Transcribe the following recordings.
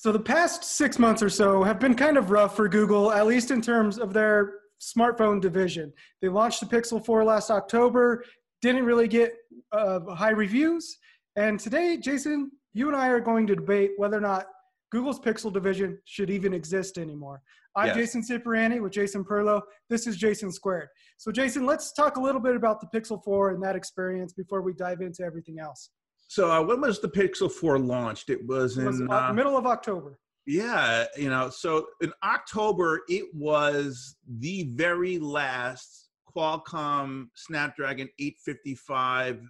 So the past six months or so have been kind of rough for Google, at least in terms of their smartphone division. They launched the Pixel 4 last October, didn't really get uh, high reviews. And today, Jason, you and I are going to debate whether or not Google's Pixel division should even exist anymore. I'm yes. Jason Cipriani with Jason Perlow. This is Jason Squared. So, Jason, let's talk a little bit about the Pixel 4 and that experience before we dive into everything else. So, uh, when was the Pixel 4 launched? It was in it was, uh, middle of October. Yeah, you know, so in October, it was the very last Qualcomm Snapdragon 855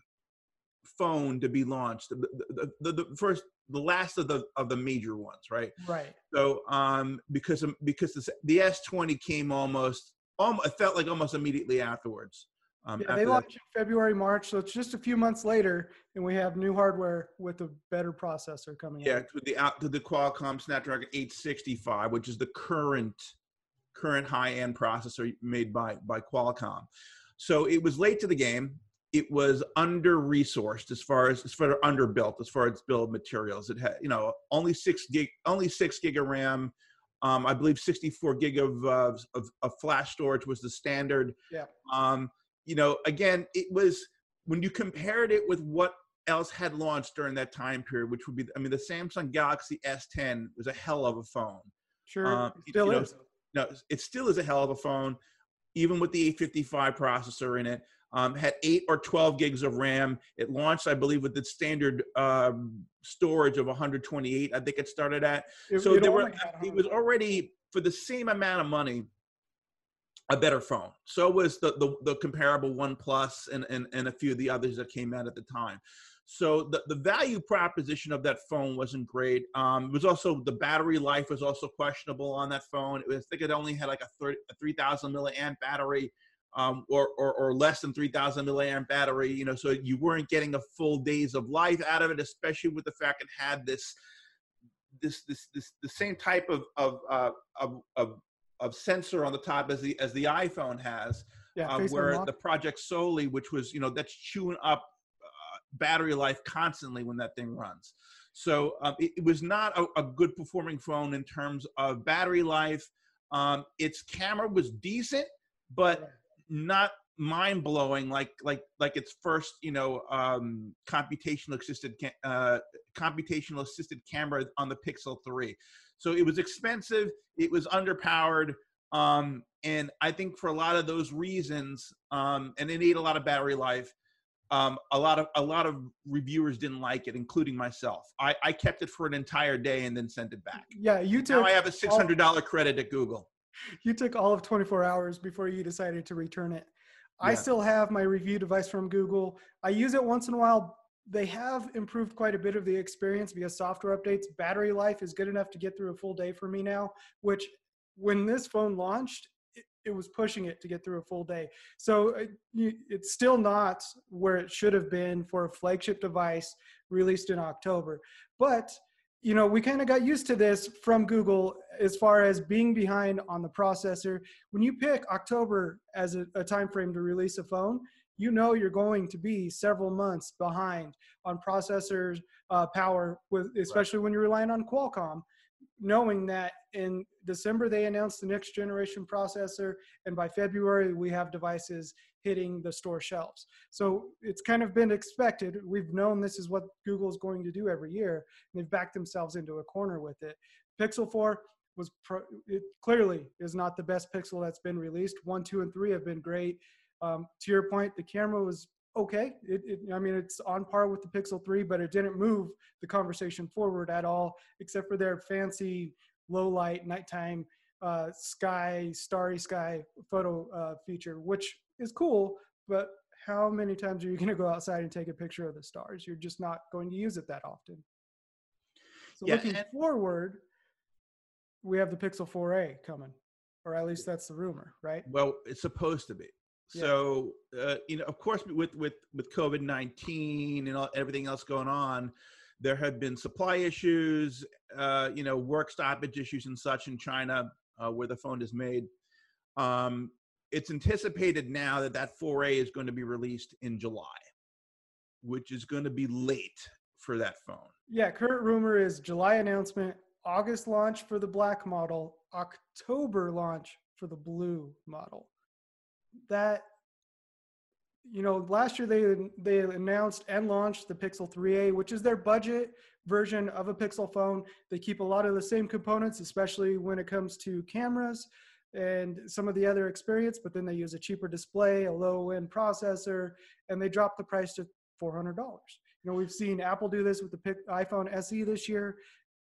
phone to be launched. The, the, the, the, first, the last of the of the major ones, right? Right. So, um, because because the, the S20 came almost, almost, it felt like almost immediately afterwards. Um, yeah, they launched in February, March, so it's just a few months later, and we have new hardware with a better processor coming. Yeah, out. to the out to the Qualcomm Snapdragon 865, which is the current current high end processor made by by Qualcomm. So it was late to the game. It was under resourced as far as as far as underbuilt as far as build materials. It had you know only six gig only six gig of RAM. Um, I believe 64 gig of, uh, of, of flash storage was the standard. Yeah. Um, you know, again, it was when you compared it with what else had launched during that time period, which would be, I mean, the Samsung Galaxy S10 was a hell of a phone. Sure, um, still you know, is. No, it still is a hell of a phone, even with the 855 processor in it. Um, had eight or 12 gigs of RAM. It launched, I believe, with the standard um, storage of 128. I think it started at. It, so it, there were, it was already for the same amount of money a better phone. So was the the, the comparable OnePlus and, and and a few of the others that came out at the time. So the, the value proposition of that phone wasn't great. Um, it was also the battery life was also questionable on that phone. It was, I think it only had like a, 30, a 3,000 milliamp battery, um, or, or or less than 3,000 milliamp battery. You know, so you weren't getting a full days of life out of it, especially with the fact it had this this this this the same type of of uh, of, of of sensor on the top as the as the iPhone has, yeah, um, where the Project Soli, which was you know that's chewing up uh, battery life constantly when that thing runs. So um, it, it, was not a, a, good performing phone in terms of battery life. Um, its camera was decent, but not mind blowing like like like its first you know um, computational assisted uh, computational assisted camera on the Pixel 3. So it was expensive, it was underpowered, um, and I think for a lot of those reasons, um, and it ate a lot of battery life. Um, a lot of a lot of reviewers didn't like it, including myself. I, I kept it for an entire day and then sent it back. Yeah, you took. Now I have a six hundred dollar credit at Google. You took all of twenty four hours before you decided to return it. Yeah. I still have my review device from Google. I use it once in a while they have improved quite a bit of the experience via software updates. Battery life is good enough to get through a full day for me now, which when this phone launched, it, it was pushing it to get through a full day. So uh, it's still not where it should have been for a flagship device released in October. But you know, we kind of got used to this from Google as far as being behind on the processor. When you pick October as a, a time frame to release a phone, you know you're going to be several months behind on processors uh, power, with especially right. when you're relying on Qualcomm. Knowing that in December they announced the next generation processor, and by February we have devices hitting the store shelves. So it's kind of been expected. We've known this is what Google is going to do every year, and they've backed themselves into a corner with it. Pixel 4 was pro- it clearly is not the best Pixel that's been released. One, two, and three have been great. Um, to your point, the camera was okay. It, it, I mean, it's on par with the Pixel 3, but it didn't move the conversation forward at all, except for their fancy low light nighttime uh, sky, starry sky photo uh, feature, which is cool. But how many times are you going to go outside and take a picture of the stars? You're just not going to use it that often. So yeah, looking forward, we have the Pixel 4a coming, or at least that's the rumor, right? Well, it's supposed to be. So uh, you know, of course, with with with COVID nineteen and all, everything else going on, there have been supply issues, uh, you know, work stoppage issues and such in China, uh, where the phone is made. Um, it's anticipated now that that 4A is going to be released in July, which is going to be late for that phone. Yeah, current rumor is July announcement, August launch for the black model, October launch for the blue model. That you know, last year they they announced and launched the Pixel 3a, which is their budget version of a Pixel phone. They keep a lot of the same components, especially when it comes to cameras and some of the other experience, but then they use a cheaper display, a low end processor, and they drop the price to $400. You know, we've seen Apple do this with the iPhone SE this year.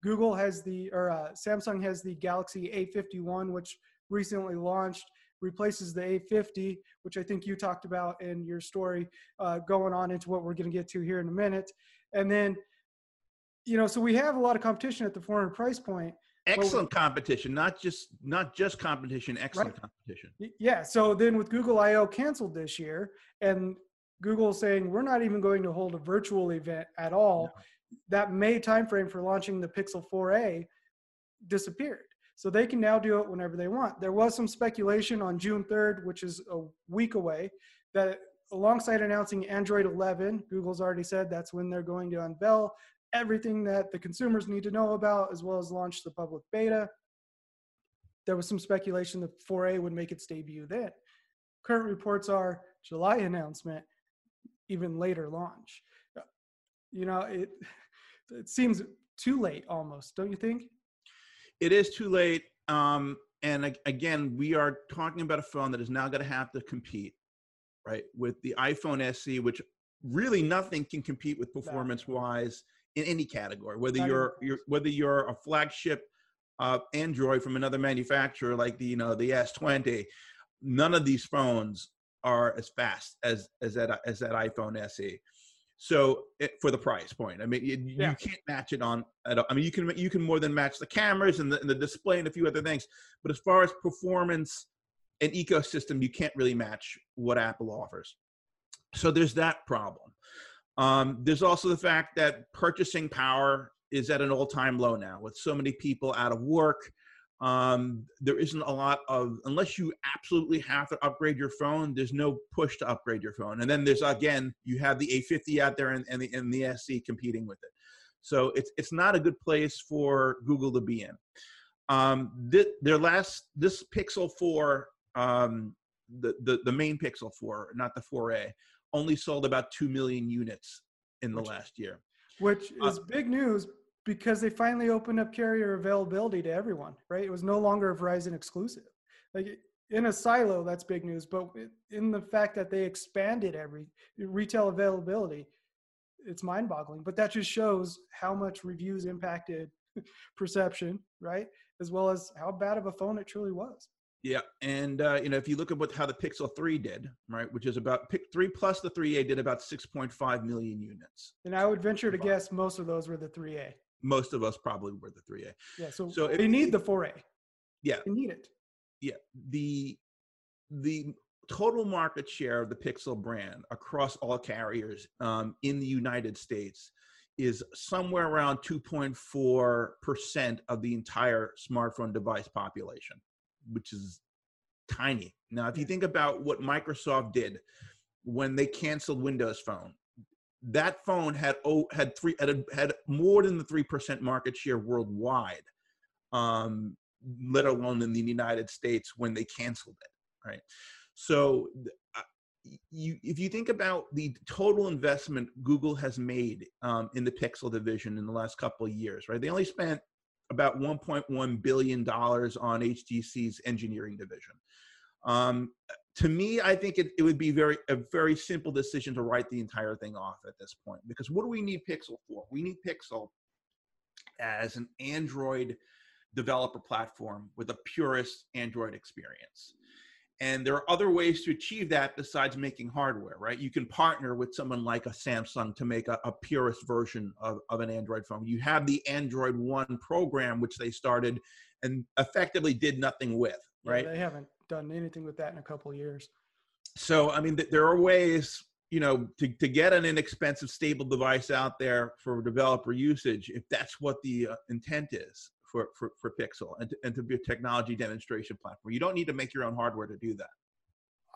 Google has the, or uh, Samsung has the Galaxy A51, which recently launched, replaces the A50, which I think you talked about in your story, uh, going on into what we're going to get to here in a minute. And then, you know, so we have a lot of competition at the 400 price point. Excellent competition, not just not just competition, excellent right. competition. Yeah. So then with Google I/O canceled this year, and Google saying we're not even going to hold a virtual event at all, no. that May timeframe for launching the Pixel 4a disappeared. So they can now do it whenever they want. There was some speculation on June 3rd, which is a week away, that alongside announcing Android 11, Google's already said that's when they're going to unveil everything that the consumers need to know about, as well as launch the public beta. There was some speculation that 4A would make its debut then. Current reports are July announcement, even later launch. You know, it it seems too late almost, don't you think? It is too late. Um, and again, we are talking about a phone that is now going to have to compete, right, with the iPhone SE, which really nothing can compete with performance wise in any category, whether you're, you're whether you're a flagship uh, Android from another manufacturer like the you know the S20, none of these phones are as fast as as that as that iPhone SE. So it, for the price point, I mean, it, yeah. you can't match it on. At all. I mean, you can you can more than match the cameras and the, and the display and a few other things, but as far as performance and ecosystem, you can't really match what Apple offers. So there's that problem. Um, there's also the fact that purchasing power is at an all-time low now with so many people out of work. Um, there isn't a lot of unless you absolutely have to upgrade your phone. There's no push to upgrade your phone. And then there's again, you have the A50 out there and, and the and the SE competing with it. So it's it's not a good place for Google to be in. Um, th- their last this Pixel 4, um, the, the the main Pixel 4, not the 4A, only sold about 2 million units in the which, last year. Which uh, is uh, big news because they finally opened up carrier availability to everyone, right? It was no longer a Verizon exclusive. Like in a silo, that's big news. But in the fact that they expanded every retail availability, it's mind boggling. But that just shows how much reviews impacted perception, right? As well as how bad of a phone it truly was. Yeah, and uh, you know if you look at what how the Pixel Three did, right, which is about Pick Three plus the 3A did about 6.5 million units. And I would venture to guess most of those were the 3A. Most of us probably were the 3A. Yeah, so, so they need the 4A. Yeah, they need it. Yeah, the the total market share of the Pixel brand across all carriers um, in the United States is somewhere around 2.4% of the entire smartphone device population which is tiny. Now, if you think about what Microsoft did when they canceled Windows Phone, that phone had oh had three had, had more than the three percent market share worldwide, um, let alone in the United States when they canceled it. Right. So, uh, you if you think about the total investment Google has made um, in the Pixel division in the last couple of years, right? They only spent about 1.1 billion dollars on HTC's engineering division. Um, to me, I think it, it would be very a very simple decision to write the entire thing off at this point because what do we need Pixel for? We need Pixel as an Android developer platform with a purest Android experience. And there are other ways to achieve that besides making hardware, right? You can partner with someone like a Samsung to make a, a purest version of, of an Android phone. You have the Android One program, which they started and effectively did nothing with, right? They haven't done anything with that in a couple of years. So, I mean, th- there are ways, you know, to, to get an inexpensive, stable device out there for developer usage, if that's what the uh, intent is for, for, for Pixel and to, and to be a technology demonstration platform. You don't need to make your own hardware to do that.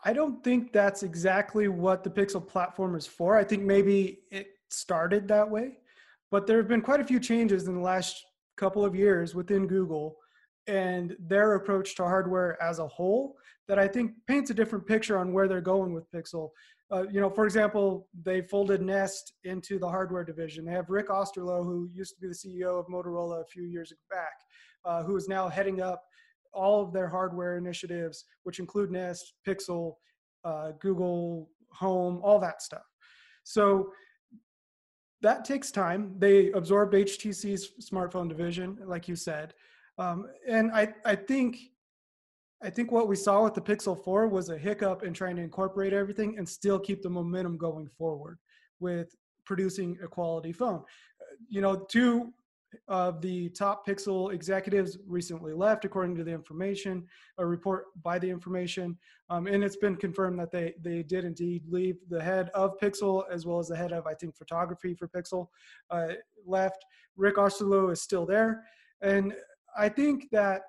I don't think that's exactly what the Pixel platform is for. I think maybe it started that way, but there have been quite a few changes in the last couple of years within Google and their approach to hardware as a whole that I think paints a different picture on where they're going with Pixel. Uh, you know, for example, they folded Nest into the hardware division. They have Rick Osterloh, who used to be the CEO of Motorola a few years back, uh, who is now heading up all of their hardware initiatives, which include Nest, Pixel, uh, Google Home, all that stuff. So that takes time. They absorbed HTC's smartphone division, like you said, um, and I I think I think what we saw with the Pixel 4 was a hiccup in trying to incorporate everything and still keep the momentum going forward with producing a quality phone. You know, two of the top Pixel executives recently left, according to the information, a report by the information. Um, and it's been confirmed that they, they did indeed leave the head of Pixel as well as the head of, I think, photography for Pixel uh, left. Rick Osterloh is still there. And I think that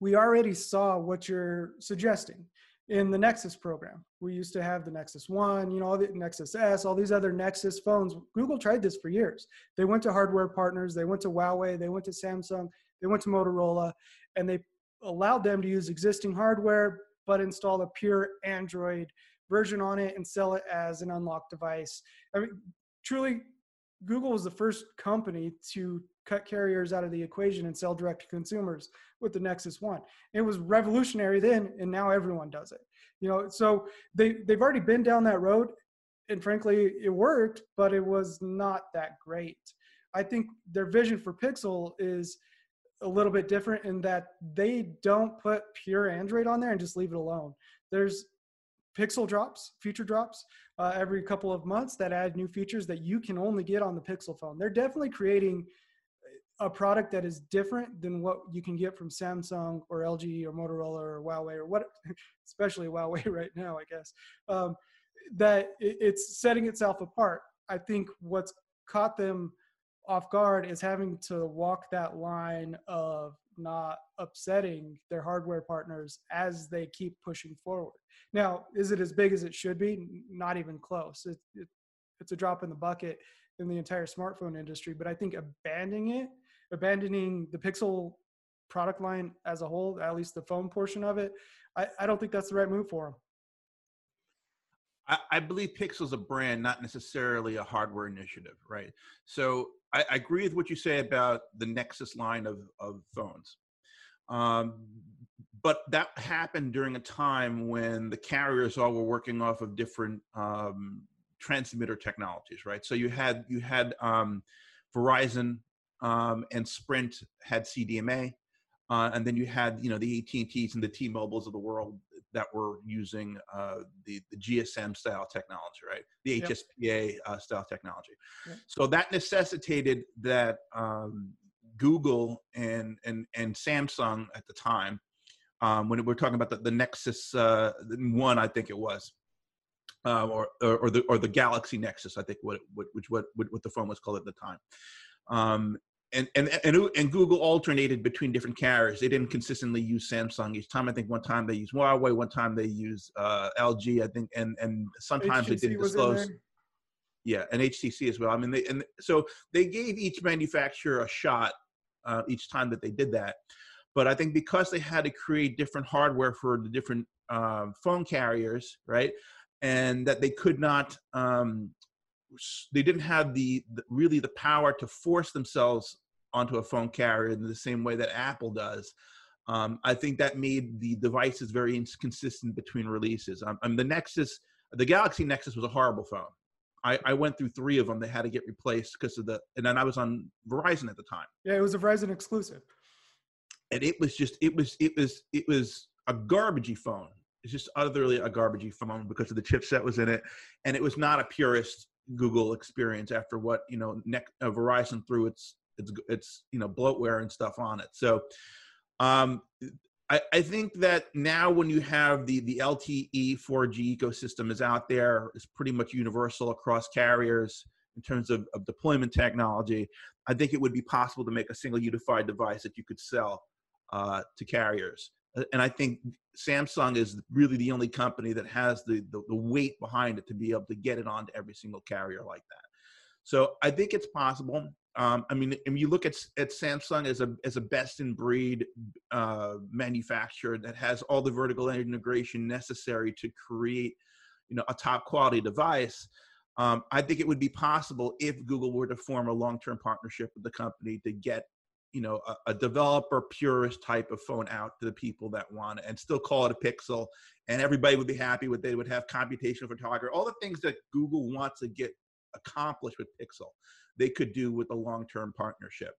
we already saw what you're suggesting in the Nexus program. We used to have the Nexus One, you know, all the Nexus S, all these other Nexus phones. Google tried this for years. They went to hardware partners, they went to Huawei, they went to Samsung, they went to Motorola, and they allowed them to use existing hardware but install a pure Android version on it and sell it as an unlocked device. I mean, truly, Google was the first company to cut carriers out of the equation and sell direct to consumers with the Nexus One. It was revolutionary then, and now everyone does it. You know, so they they've already been down that road, and frankly, it worked, but it was not that great. I think their vision for Pixel is a little bit different in that they don't put pure Android on there and just leave it alone. There's Pixel drops, feature drops uh, every couple of months that add new features that you can only get on the Pixel phone. They're definitely creating a product that is different than what you can get from Samsung or LG or Motorola or Huawei or what, especially Huawei right now, I guess. Um, that it's setting itself apart. I think what's caught them off guard is having to walk that line of not upsetting their hardware partners as they keep pushing forward. Now, is it as big as it should be? Not even close. It, it, it's a drop in the bucket in the entire smartphone industry. But I think abandoning it, abandoning the Pixel product line as a whole, at least the phone portion of it, I, I don't think that's the right move for them. I, I believe Pixel's a brand, not necessarily a hardware initiative, right? So I, I agree with what you say about the Nexus line of, of phones. Um, but that happened during a time when the carriers all were working off of different um, transmitter technologies, right? So you had you had um, Verizon um, and Sprint had CDMA, uh, and then you had you know the AT and T's and the T Mobiles of the world that were using uh, the, the GSM style technology, right? The yep. HSPA uh, style technology. Yep. So that necessitated that um, Google and, and, and Samsung at the time, um, when we're talking about the, the Nexus uh, one, I think it was, uh, or, or, or, the, or the Galaxy Nexus, I think what, what, which what, what the phone was called at the time. Um, and, and and and Google alternated between different carriers. They didn't consistently use Samsung each time. I think one time they used Huawei, one time they used uh, LG. I think, and and sometimes HTC they didn't disclose. Yeah, and HTC as well. I mean, they and so they gave each manufacturer a shot uh, each time that they did that. But I think because they had to create different hardware for the different uh, phone carriers, right, and that they could not um, they didn't have the, the, really the power to force themselves onto a phone carrier in the same way that Apple does. Um, I think that made the devices very inconsistent between releases. Um, um, the Nexus, the Galaxy Nexus was a horrible phone. I, I went through three of them. They had to get replaced because of the, and then I was on Verizon at the time. Yeah, it was a Verizon exclusive. And it was just, it was, it was, it was a garbagey phone. It's just utterly a garbagey phone because of the chipset was in it, and it was not a purist Google experience after what you know ne- uh, Verizon threw its its its you know bloatware and stuff on it. So um, I, I think that now when you have the the LTE 4G ecosystem is out there, is pretty much universal across carriers in terms of, of deployment technology. I think it would be possible to make a single unified device that you could sell uh, to carriers. And I think Samsung is really the only company that has the, the, the weight behind it to be able to get it onto every single carrier like that. So I think it's possible. Um, I mean, and you look at at Samsung as a as a best in breed uh, manufacturer that has all the vertical integration necessary to create, you know, a top quality device. Um, I think it would be possible if Google were to form a long term partnership with the company to get, you know, a, a, developer purist type of phone out to the people that want it, and still call it a Pixel, and everybody would be happy with it. They would have computational photography, all the things that Google wants to get accomplished with Pixel they could do with a long-term partnership.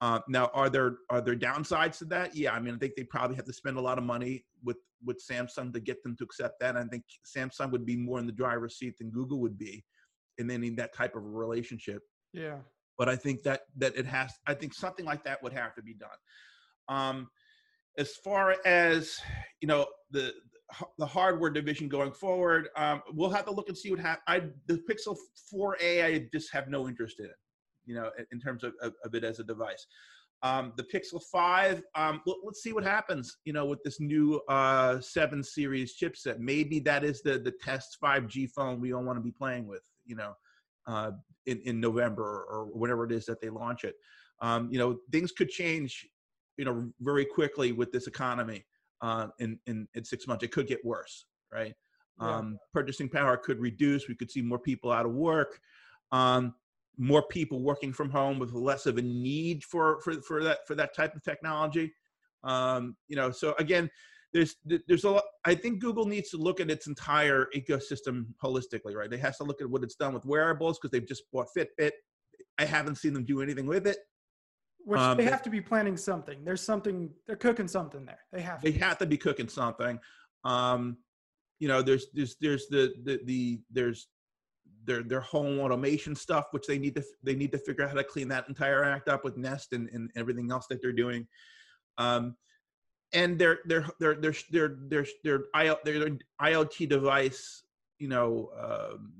Uh, now, are there are there downsides to that? Yeah, I mean, I think they probably have to spend a lot of money with with Samsung to get them to accept that. I think Samsung would be more in the driver's seat than Google would be, in any that type of a relationship. Yeah. But I think that that it has. I think something like that would have to be done. Um, as far as you know, the the hardware division going forward. Um, we'll have to look and see what happens. The Pixel 4a, I just have no interest in. You know, in, terms of, of, of, it as a device. Um, the Pixel 5, um, let, us see what happens. You know, with this new uh, 7 series chipset, maybe that is the the test 5G phone we all want to be playing with. You know, uh, in in November or whenever it is that they launch it. Um, you know, things could change. You know, very quickly with this economy uh, in, in, in six months. It could get worse, right? Yeah. Um, purchasing power could reduce. We could see more people out of work, um, more people working from home with less of a need for, for, for that for that type of technology. Um, you know, so again, there's there's a lot. I think Google needs to look at its entire ecosystem holistically, right? They has to look at what it's done with wearables because they've just bought Fitbit. I haven't seen them do anything with it. Which um, they have to be planning something. There's something they're cooking something there. They have. They to. have to be cooking something. Um, you know, there's there's there's the the, the there's their their home automation stuff, which they need to they need to figure out how to clean that entire act up with Nest and, and everything else that they're doing. Um, and their their their their their their their, their, their IoT device, you know, um,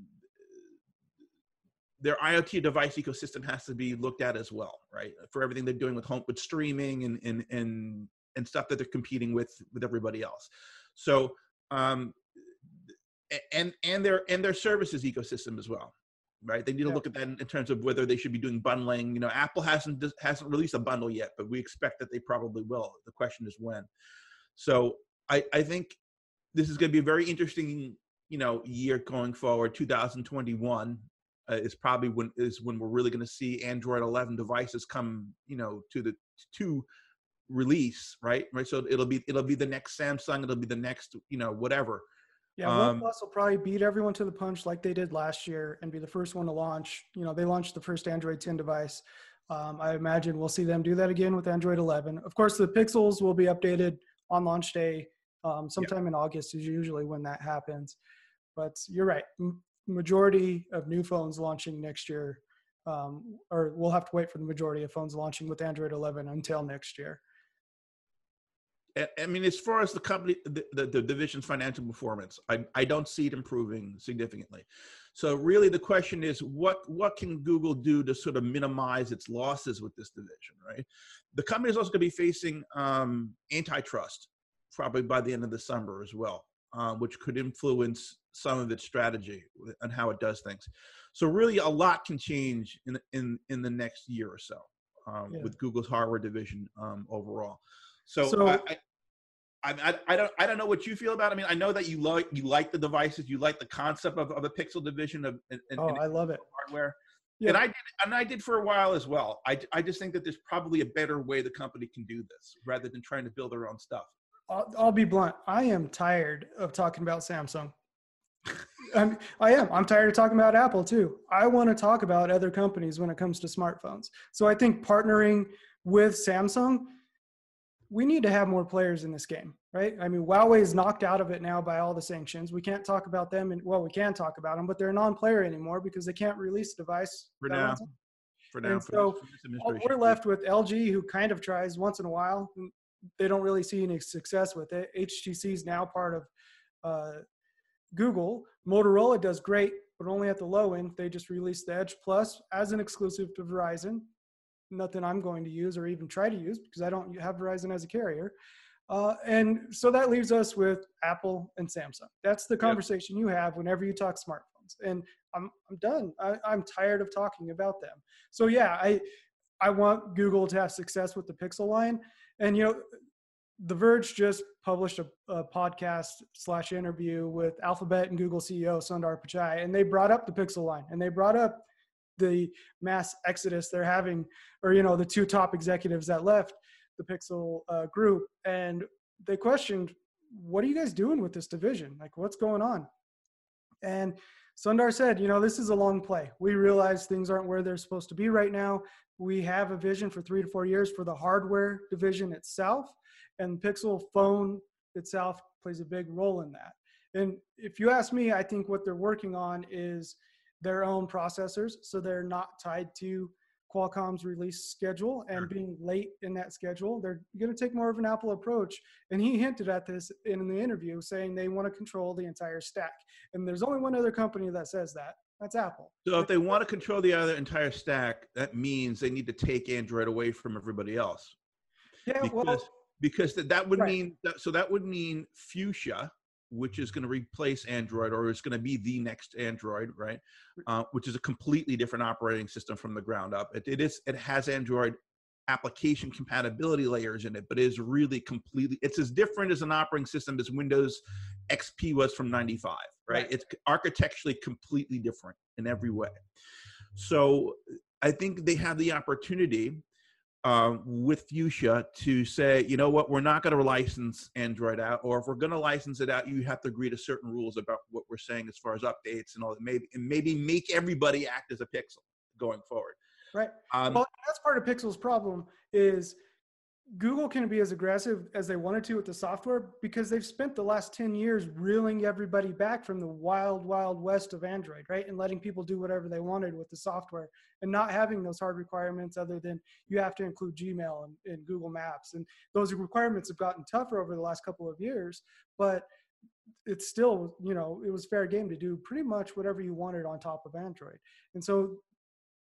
their IoT device ecosystem has to be looked at as well, right? For everything they're doing with home with streaming and and and and stuff that they're competing with with everybody else. So um, and and their and their services ecosystem as well, right? They need to yeah. look at that in, in, terms of whether they should be doing bundling. You know, Apple hasn't hasn't released a bundle yet, but we expect that they probably will. The question is when. So I I think this is going to be a very interesting you know year going forward 2021 uh, is probably when is when we're really going to see Android 11 devices come, you know, to the to release, right? Right. So it'll be it'll be the next Samsung. It'll be the next, you know, whatever. Yeah, um, OnePlus will probably beat everyone to the punch like they did last year and be the first one to launch. You know, they launched the first Android 10 device. Um, I imagine we'll see them do that again with Android 11. Of course, the Pixels will be updated on launch day. Um, sometime yeah. in August is usually when that happens. But you're right majority of new phones launching next year, um, or we'll have to wait for the majority of phones launching with Android 11 until next year. I mean, as far as the company, the, the, the, division's financial performance, I, I don't see it improving significantly. So really, the question is, what what can Google do to sort of minimize its losses with this division? Right, the company is also going to be facing um, antitrust probably by the end of the summer as well, uh, which could influence some of its strategy and how it does things. So really, a lot can change in in in the next year or so um, yeah. with Google's hardware division um, overall. So, so I, I, I, I, don't I don't know what you feel about. It. I mean, I know that you like you like the devices, you like the concept of, of a Pixel division of. And, oh, I love it. Hardware. Yeah. And I did, and I did for a while as well. I, I just think that there's probably a better way the company can do this rather than trying to build their own stuff. I'll, I'll be blunt. I am tired of talking about Samsung. I'm, I am. I'm tired of talking about Apple too. I want to talk about other companies when it comes to smartphones. So I think partnering with Samsung, we need to have more players in this game, right? I mean, Huawei is knocked out of it now by all the sanctions. We can't talk about them, and well, we can talk about them, but they're a non-player anymore because they can't release a device for now. For now, and so we're left with LG, who kind of tries once in a while. They don't really see any success with it. HTC is now part of uh, Google. Motorola does great, but only at the low end. They just released the Edge Plus as an exclusive to Verizon. Nothing I'm going to use or even try to use because I don't have Verizon as a carrier. Uh, and so that leaves us with Apple and Samsung. That's the conversation yep. you have whenever you talk smartphones. And I'm I'm done. I, I'm tired of talking about them. So yeah, I I want Google to have success with the Pixel line, and you know, The Verge just published a, a podcast slash interview with Alphabet and Google CEO Sundar Pichai, and they brought up the Pixel line, and they brought up the mass exodus they're having, or you know, the two top executives that left the Pixel uh, group, and they questioned, "What are you guys doing with this division? Like, what's going on?" And Sundar said, "You know, this is a long play. We realize things aren't where they're supposed to be right now. We have a vision for three to four years for the hardware division itself, and Pixel phone itself plays a big role in that. And if you ask me, I think what they're working on is their own processors, so they're not tied to Qualcomm's release schedule and being late in that schedule. They're going to take more of an Apple approach. And he hinted at this in the interview, saying they want to control the entire stack. And there's only one other company that says that. That's Apple. So if they want to control the other entire stack, that means they need to take Android away from everybody else. Yeah, because, well, because that, that would Right. mean that, so that would mean Fuchsia, which is going to replace Android or is going to be the next Android, right? Uh, which is a completely different operating system from the ground up. It, it is it has Android application compatibility layers in it, but it is really completely it's as different as an operating system as Windows XP was from 95, right? Right. It's architecturally completely different in every way. So I think they have the opportunity uh, with Fuchsia to say, you know what, we're not going to license Android out, or if we're going to license it out, you have to agree to certain rules about what we're saying as far as updates and all that. Maybe and maybe make everybody act as a pixel going forward. right. Um, Well, that's part of Pixel's problem is Google can be as aggressive as they wanted to with the software because they've spent the last 10 years reeling everybody back from the wild, wild west of Android, right? And letting people do whatever they wanted with the software and not having those hard requirements other than you have to include Gmail and, and Google Maps. And those requirements have gotten tougher over the last couple of years, but it's still, you know, it was fair game to do pretty much whatever you wanted on top of Android. And so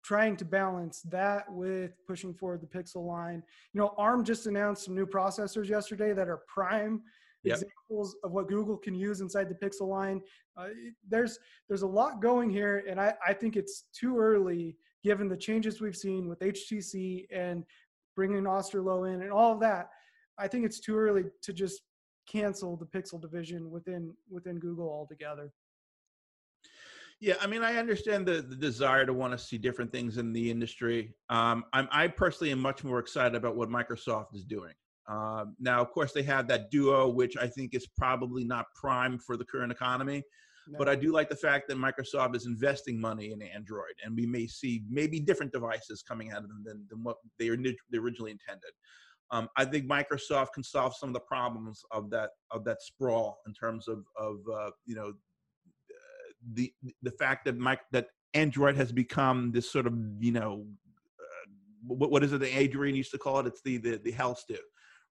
trying to balance that with pushing forward the Pixel line. You know, ARM just announced some new processors yesterday that are prime Yep. examples of what Google can use inside the Pixel line. Uh, there's there's a lot going here, and I, I think it's too early given the changes we've seen with HTC and bringing Osterloh in and all of that. I think it's too early to just cancel the Pixel division within within Google altogether. Yeah, I mean, I understand the, the desire to want to see different things in the industry. Um, I'm, I personally am much more excited about what Microsoft is doing. Um, now, of course, they have that Duo, which I think is probably not prime for the current economy. No. But I do like the fact that Microsoft is investing money in Android, and we may see maybe different devices coming out of them than, than what they, they originally intended. Um, I think Microsoft can solve some of the problems of that of that sprawl in terms of of uh, you know the the fact that Mike that Android has become this sort of you know uh, what, what is it that Adrian used to call it? It's the the the hell stew,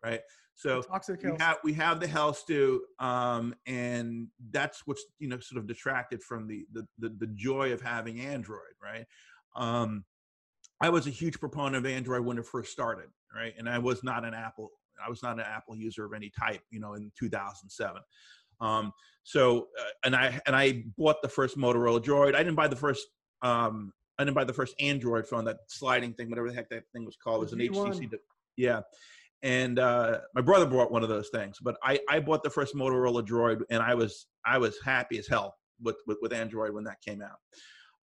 right? So Toxic we have we have the hell stew, um, and that's what's you know sort of detracted from the the the, the joy of having Android, right? Um, I was a huge proponent of Android when it first started, right? And I was not an Apple I was not an Apple user of any type, you know, in 2007. Um, so, uh, and I and I bought the first Motorola Droid. I didn't buy the first. Um, I didn't buy the first Android phone, that sliding thing, whatever the heck that thing was called. It was an HTC. De- Yeah, and uh, my brother bought one of those things. But I I bought the first Motorola Droid, and I was I was happy as hell with with, with Android when that came out.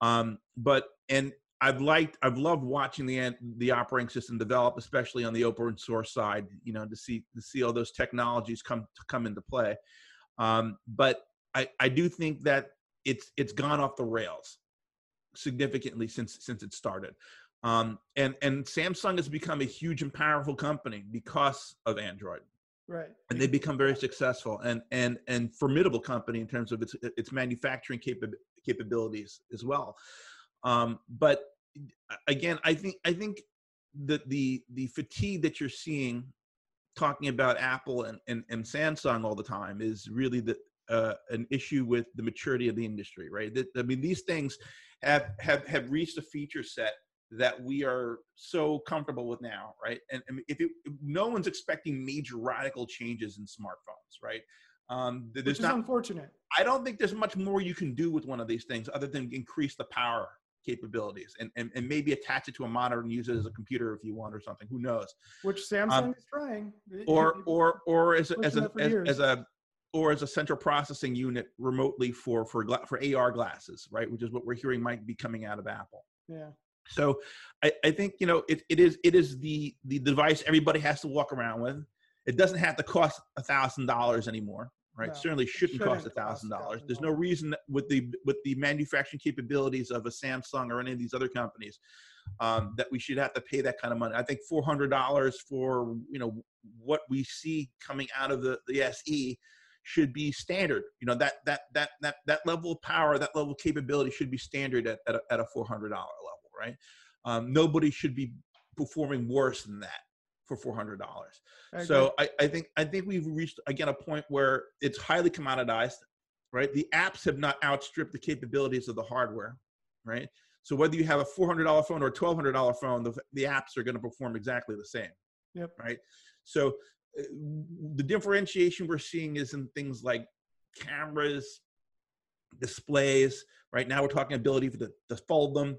Um, but and I've liked, I've loved watching the the operating system develop, especially on the open source side. You know, to see to see all those technologies come to come into play. Um, but I I do think that it's it's gone off the rails significantly since since it started. Um, and and Samsung has become a huge and powerful company because of Android Right. and they've become very successful and and and formidable company in terms of its its manufacturing capa- capabilities as well. Um, but again, I think I think that the the fatigue that you're seeing talking about Apple and, and, and Samsung all the time is really the uh, an issue with the maturity of the industry, right? That, I mean, these things have have have reached a feature set that we are so comfortable with now, right? And, and if, it, no one's expecting major radical changes in smartphones, right? Um, th- which there's is not. unfortunate. I don't think there's much more you can do with one of these things other than increase the power capabilities and, and, and maybe attach it to a monitor and use it as a computer if you want or something. Who knows? Which Samsung um, is trying. Or or or as a, as a as, as a or as a central processing unit remotely for for for AR glasses, right? Which is what we're hearing might be coming out of Apple. yeah. So I, I think you know it, it is it is the the device everybody has to walk around with. It doesn't have to cost a thousand dollars anymore, right? No, Certainly shouldn't, cost a shouldn't cost thousand dollars. There's no reason that with the with the manufacturing capabilities of a Samsung or any of these other companies um, that we should have to pay that kind of money. I think four hundred dollars for you know what we see coming out of the the SE should be standard. You know that that that that that level of power, that level of capability should be standard at at a, at a four hundred dollar level, right? Um, nobody should be performing worse than that for four hundred dollars. I. So I, I think I think we've reached again a point where it's highly commoditized, right? The apps have not outstripped the capabilities of the hardware, right? So whether you have a four hundred dollar phone or a twelve hundred dollar phone, the, the apps are going to perform exactly the same. Yep. Right. So uh, the differentiation we're seeing is in things like cameras, displays. Right now, we're talking ability for the to fold them.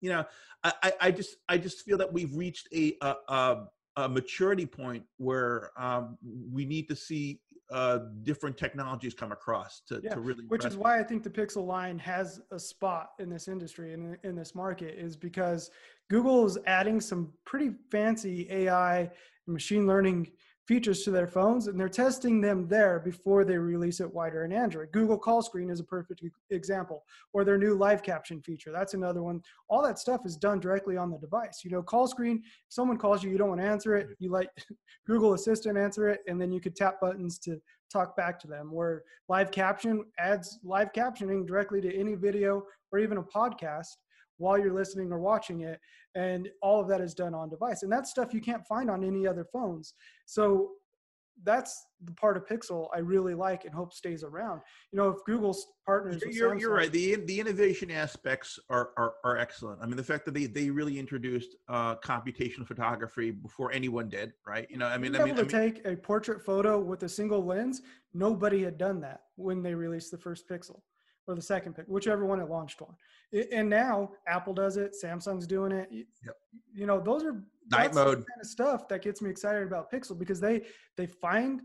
You know, I, I, I just I just feel that we've reached a a, a, a maturity point where um, we need to see uh, different technologies come across to, Yeah, to really which is why I think the Pixel line has a spot in this industry and in, in this market is because Google is adding some pretty fancy AI and machine learning features to their phones and they're testing them there before they release it wider in Android. Google Call Screen is a perfect example or their new live caption feature. That's another one. All that stuff is done directly on the device. You know, call screen, someone calls you, you don't want to answer it, you let Google Assistant answer it and then you could tap buttons to talk back to them where live caption adds live captioning directly to any video or even a podcast while you're listening or watching it and all of that is done on device and that's stuff you can't find on any other phones so that's the part of pixel i really like and hope stays around you know if google's partners You're, you're right. The the innovation aspects are, are are excellent. I mean, the fact that they they really introduced uh, computational photography before anyone did, right? You know, I mean, I mean, able I to mean take a portrait photo with a single lens, nobody had done that when they released the first Pixel or the second pick, whichever one it launched on. And now Apple does it, Samsung's doing it. Yep. You know, those are Night mode. kind of stuff that gets me excited about Pixel because they they find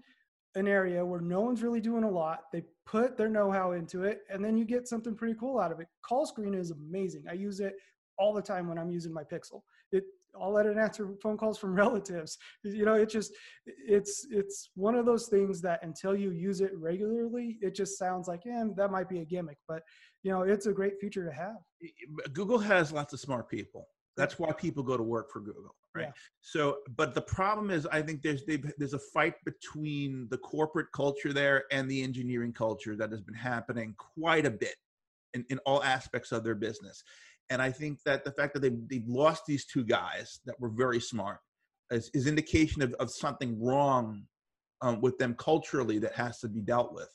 an area where no one's really doing a lot. They put their know-how into it, and then you get something pretty cool out of it. Call screen is amazing. I use it all the time when I'm using my Pixel. It I'll let it answer phone calls from relatives. You know, it just it's it's one of those things that until you use it regularly, it just sounds like, yeah, that might be a gimmick, but you know, it's a great feature to have. Google has lots of smart people. That's why people go to work for Google, right? Yeah. So, but the problem is, I think there's there's a fight between the corporate culture there and the engineering culture that has been happening quite a bit in, in all aspects of their business. And I think that the fact that they've, they've lost these two guys that were very smart is, is indication of, of something wrong um, with them culturally that has to be dealt with.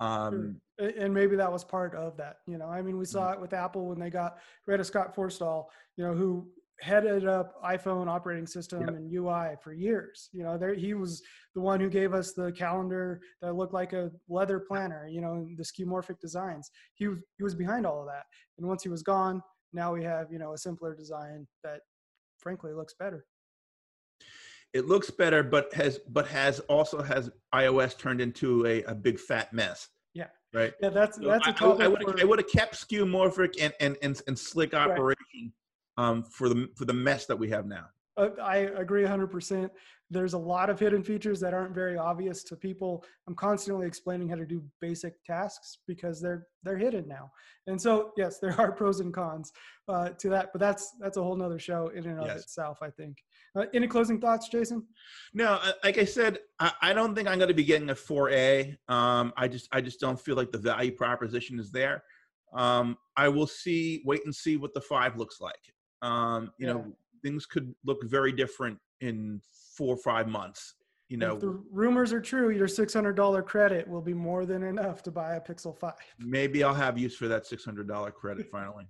Um, A- And maybe that was part of that. You know, I mean, we Mm-hmm. saw it with Apple when they got rid of Scott Forstall, you know, who headed up iPhone operating system Yep. and UI for years. You know, there he was the one who gave us the calendar that looked like a leather planner. You know, the skeuomorphic designs. He was he was behind all of that. And once he was gone, now we have you know a simpler design that, frankly, looks better. it looks better, but has but has also has iOS turned into a, a big fat mess. Yeah. Right. Yeah, that's So that's a I- topic. I, would I would have kept skeuomorphic and and and, and slick Right. operation um, for the for the mess that we have now. Uh, I agree 100%. There's a lot of hidden features that aren't very obvious to people. I'm constantly explaining how to do basic tasks because they're they're hidden now. And so, yes, there are pros and cons uh, to that, but that's that's a whole nother show in and of Yes. itself. I think. Uh, any closing thoughts, Jason? No, uh, like I said, I, I don't think I'm going to be getting a 4A. Um, I just I just don't feel like the value proposition is there. Um, I will see, wait and see what the five looks like. Um, you Yeah. know, things could look very different in four or five months. You know, if the rumors are true, your $600 credit will be more than enough to buy a Pixel 5. maybe I'll have use for that $600 credit finally.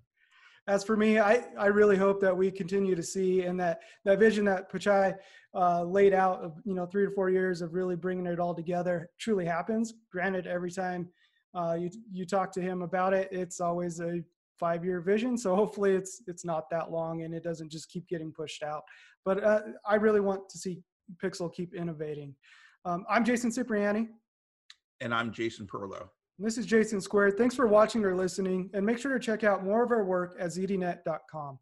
as for me, I, I really hope that we continue to see and that that vision that Pichai uh, laid out of you know three to four years of really bringing it all together truly happens. Granted, every time uh, you you talk to him about it, it's always a five year vision. So hopefully it's it's not that long and it doesn't just keep getting pushed out. But uh, I really want to see Pixel keep innovating. Um, I'm Jason Cipriani. And I'm Jason Perlow. This is Jason Squared. Thanks for watching or listening, and make sure to check out more of our work at zdnet.com.